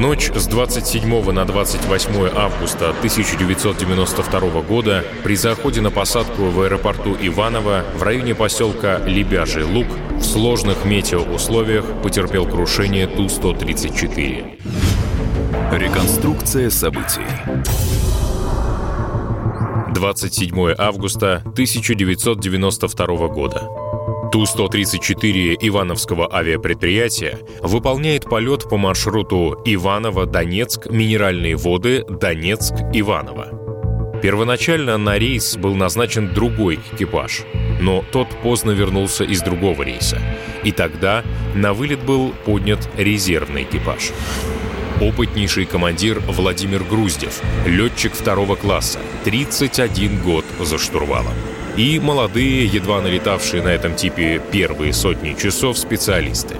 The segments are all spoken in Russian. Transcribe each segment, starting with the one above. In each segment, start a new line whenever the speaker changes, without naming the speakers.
Ночь с 27 на 28 августа 1992 года при заходе на посадку в аэропорту Иваново в районе поселка Лебяжий Луг в сложных метеоусловиях потерпел крушение Ту-134.
Реконструкция событий.
27 августа 1992 года. Ту-134 Ивановского авиапредприятия выполняет полет по маршруту Иваново-Донецк, Минеральные воды, Донецк-Иваново. Первоначально на рейс был назначен другой экипаж, но тот поздно вернулся из другого рейса. И тогда на вылет был поднят резервный экипаж. Опытнейший командир Владимир Груздев, летчик второго класса, 31 год за штурвалом и молодые, едва налетавшие на этом типе первые сотни часов специалисты.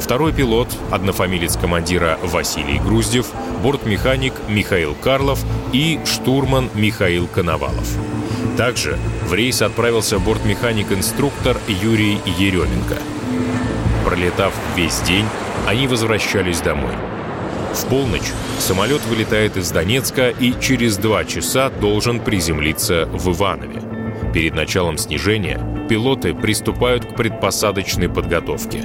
Второй пилот, однофамилец командира Василий Груздев, бортмеханик Михаил Карлов и штурман Михаил Коновалов. Также в рейс отправился бортмеханик-инструктор Юрий Еременко. Пролетав весь день, они возвращались домой. В полночь самолет вылетает из Донецка и через два часа должен приземлиться в Иванове. Перед началом снижения пилоты приступают к предпосадочной подготовке.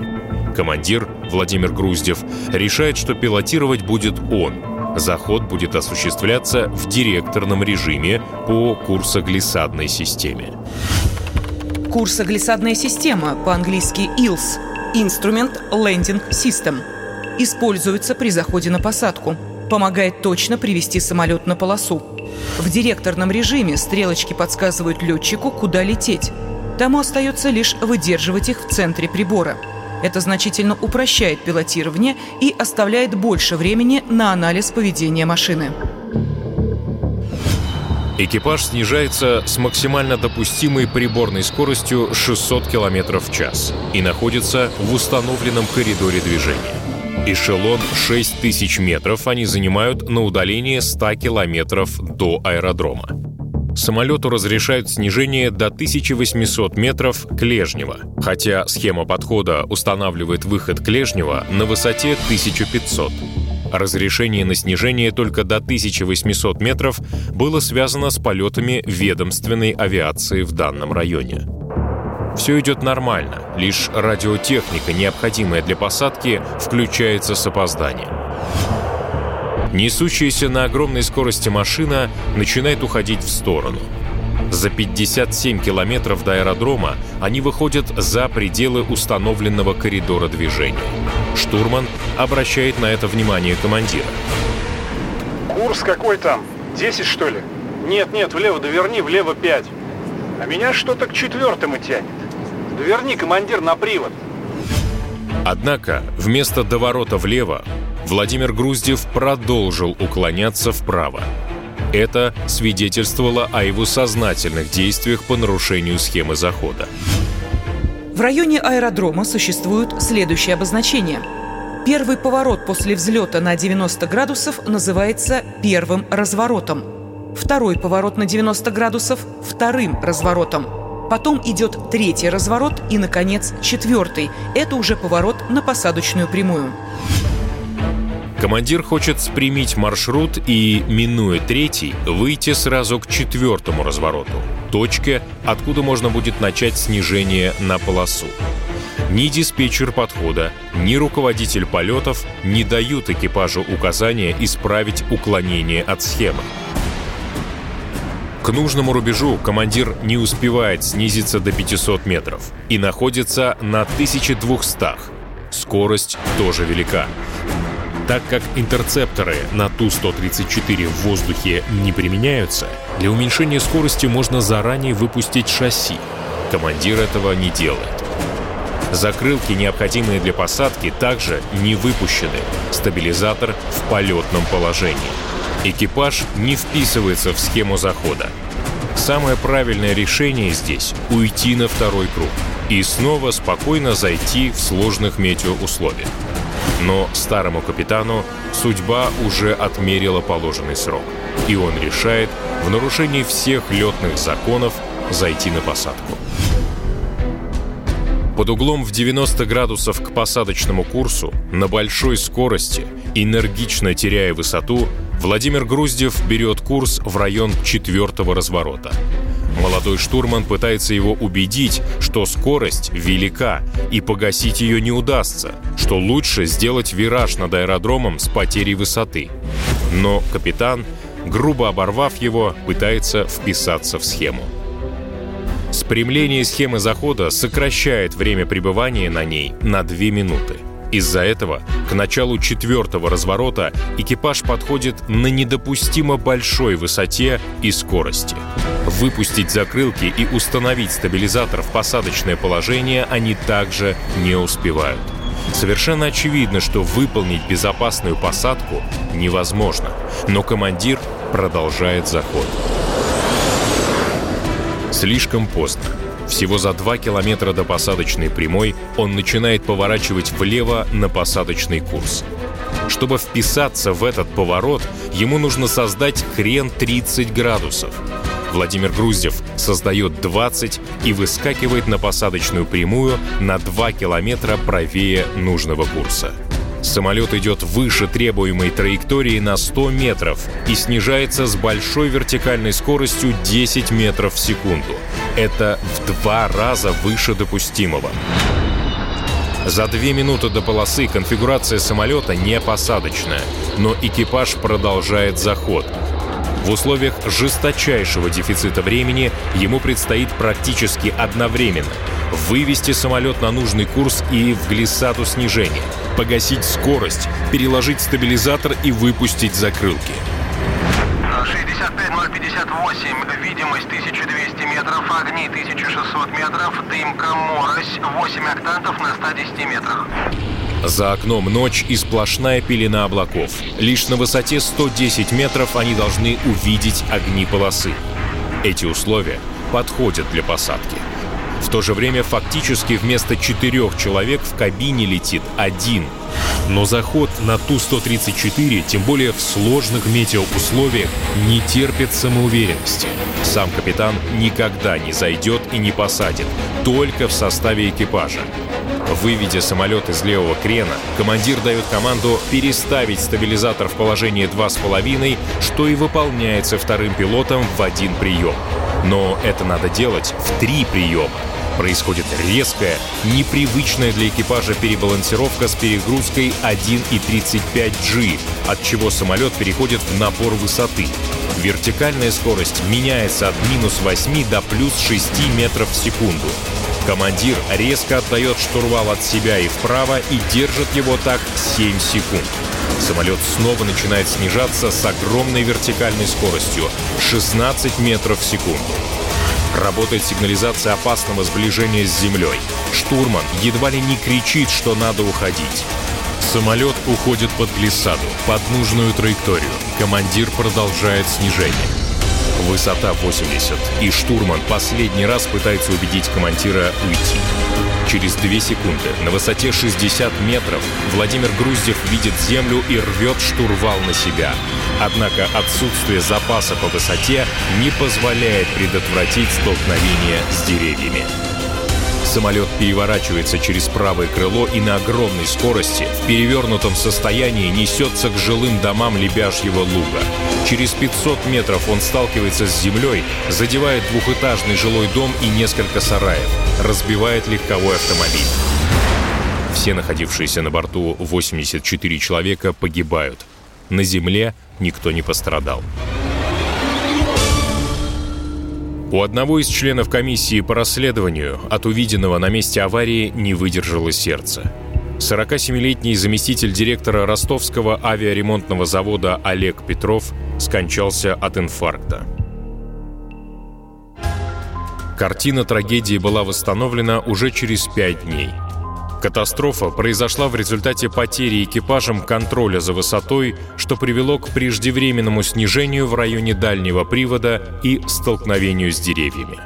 Командир Владимир Груздев решает, что пилотировать будет он. Заход будет осуществляться в директорном режиме по курсоглиссадной системе.
Курсоглиссадная система, по-английски ILS – Instrument Landing System – используется при заходе на посадку. Помогает точно привести самолет на полосу. В директорном режиме стрелочки подсказывают летчику, куда лететь. Тому остается лишь выдерживать их в центре прибора. Это значительно упрощает пилотирование и оставляет больше времени на анализ поведения машины.
Экипаж снижается с максимально допустимой приборной скоростью 600 км в час и находится в установленном коридоре движения. Эшелон 6000 метров они занимают на удалении 100 километров до аэродрома. Самолету разрешают снижение до 1800 метров к Лежнево, хотя схема подхода устанавливает выход к Лежнево на высоте 1500. Разрешение на снижение только до 1800 метров было связано с полетами ведомственной авиации в данном районе. Все идет нормально, лишь радиотехника, необходимая для посадки, включается с опозданием. Несущаяся на огромной скорости машина начинает уходить в сторону. За 57 километров до аэродрома они выходят за пределы установленного коридора движения. Штурман обращает на это внимание командира.
Курс какой там? 10, что ли? Нет, нет, влево доверни, влево 5. А меня что-то к четвертому тянет. Верни, командир, на привод.
Однако вместо доворота влево Владимир Груздев продолжил уклоняться вправо. Это свидетельствовало о его сознательных действиях по нарушению схемы захода.
В районе аэродрома существуют следующие обозначения. Первый поворот после взлета на 90 градусов называется первым разворотом. Второй поворот на 90 градусов – вторым разворотом. Потом идет третий разворот и, наконец, четвертый. Это уже поворот на посадочную прямую.
Командир хочет спрямить маршрут и, минуя третий, выйти сразу к четвертому развороту, точке, откуда можно будет начать снижение на полосу. Ни диспетчер подхода, ни руководитель полетов не дают экипажу указания исправить уклонение от схемы. К нужному рубежу командир не успевает снизиться до 500 метров и находится на 1200. Скорость тоже велика. Так как интерцепторы на Ту-134 в воздухе не применяются, для уменьшения скорости можно заранее выпустить шасси. Командир этого не делает. Закрылки, необходимые для посадки, также не выпущены. Стабилизатор в полетном положении. Экипаж не вписывается в схему захода. Самое правильное решение здесь — уйти на второй круг и снова спокойно зайти в сложных метеоусловиях. Но старому капитану судьба уже отмерила положенный срок, и он решает в нарушении всех летных законов зайти на посадку. Под углом в 90 градусов к посадочному курсу, на большой скорости, энергично теряя высоту, Владимир Груздев берет курс в район четвертого разворота. Молодой штурман пытается его убедить, что скорость велика и погасить ее не удастся, что лучше сделать вираж над аэродромом с потерей высоты. Но капитан, грубо оборвав его, пытается вписаться в схему. Спрямление схемы захода сокращает время пребывания на ней на 2 минуты. Из-за этого к началу четвертого разворота экипаж подходит на недопустимо большой высоте и скорости. Выпустить закрылки и установить стабилизатор в посадочное положение они также не успевают. Совершенно очевидно, что выполнить безопасную посадку невозможно, но командир продолжает заход. Слишком поздно. Всего за 2 километра до посадочной прямой он начинает поворачивать влево на посадочный курс. Чтобы вписаться в этот поворот, ему нужно создать крен 30 градусов. Владимир Груздев создает 20 и выскакивает на посадочную прямую на 2 километра правее нужного курса. Самолет идет выше требуемой траектории на 100 метров и снижается с большой вертикальной скоростью 10 метров в секунду. Это в два раза выше допустимого. За две минуты до полосы конфигурация самолета не посадочная, но экипаж продолжает заход. В условиях жесточайшего дефицита времени ему предстоит практически одновременно вывести самолет на нужный курс и в глиссаду снижения, погасить скорость, переложить стабилизатор и выпустить закрылки.
65058, видимость 1200 метров, огни 1600 метров, дымка, морось, 8 октантов на 110 метрах.
За окном ночь и сплошная пелена облаков. Лишь на высоте 110 метров они должны увидеть огни полосы. Эти условия подходят для посадки. В то же время фактически вместо четырех человек в кабине летит один. Но заход на Ту-134, тем более в сложных метеоусловиях, не терпит самоуверенности. Сам капитан никогда не зайдет и не посадит, только в составе экипажа. Выведя самолет из левого крена, командир дает команду переставить стабилизатор в положение 2,5, что и выполняется вторым пилотом в один прием. Но это надо делать в три приема. Происходит резкая, непривычная для экипажа перебалансировка с перегрузкой 1,35G, от чего самолет переходит в напор высоты. Вертикальная скорость меняется от минус 8 до плюс 6 метров в секунду. Командир резко отдает штурвал от себя и вправо и держит его так 7 секунд. Самолет снова начинает снижаться с огромной вертикальной скоростью — 16 метров в секунду. Работает сигнализация опасного сближения с землей. Штурман едва ли не кричит, что надо уходить. Самолет уходит под глиссаду, под нужную траекторию. Командир продолжает снижение. Высота 80, и штурман последний раз пытается убедить командира уйти. Через две секунды на высоте 60 метров Владимир Груздев видит землю и рвет штурвал на себя. Однако отсутствие запаса по высоте не позволяет предотвратить столкновение с деревьями. Самолет переворачивается через правое крыло и на огромной скорости в перевернутом состоянии несется к жилым домам Лебяжьего луга. Через 500 метров он сталкивается с землей, задевает двухэтажный жилой дом и несколько сараев, разбивает легковой автомобиль. Все находившиеся на борту 84 человека погибают. На земле никто не пострадал. У одного из членов комиссии по расследованию от увиденного на месте аварии не выдержало сердце. 47-летний заместитель директора ростовского авиаремонтного завода Олег Петров скончался от инфаркта. Картина трагедии была восстановлена уже через пять дней. Катастрофа произошла в результате потери экипажем контроля за высотой, что привело к преждевременному снижению в районе дальнего привода и столкновению с деревьями.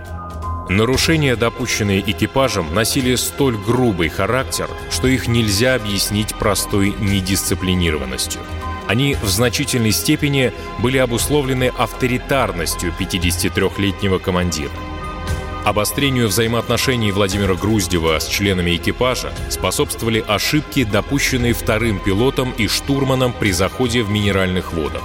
Нарушения, допущенные экипажем, носили столь грубый характер, что их нельзя объяснить простой недисциплинированностью. Они в значительной степени были обусловлены авторитарностью 53-летнего командира. Обострению взаимоотношений Владимира Груздева с членами экипажа способствовали ошибки, допущенные вторым пилотом и штурманом при заходе в минеральных водах.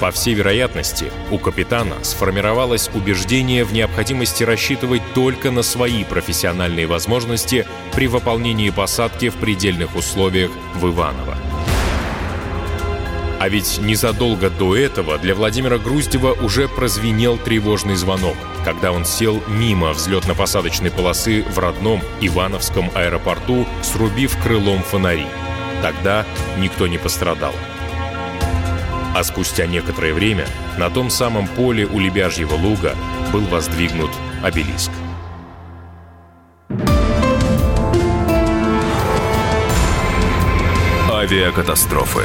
По всей вероятности, у капитана сформировалось убеждение в необходимости рассчитывать только на свои профессиональные возможности при выполнении посадки в предельных условиях в Иваново. А ведь незадолго до этого для Владимира Груздева уже прозвенел тревожный звонок, когда он сел мимо взлетно-посадочной полосы в родном Ивановском аэропорту, срубив крылом фонари. Тогда никто не пострадал. А спустя некоторое время на том самом поле у Лебяжьего луга был воздвигнут обелиск.
Авиакатастрофы.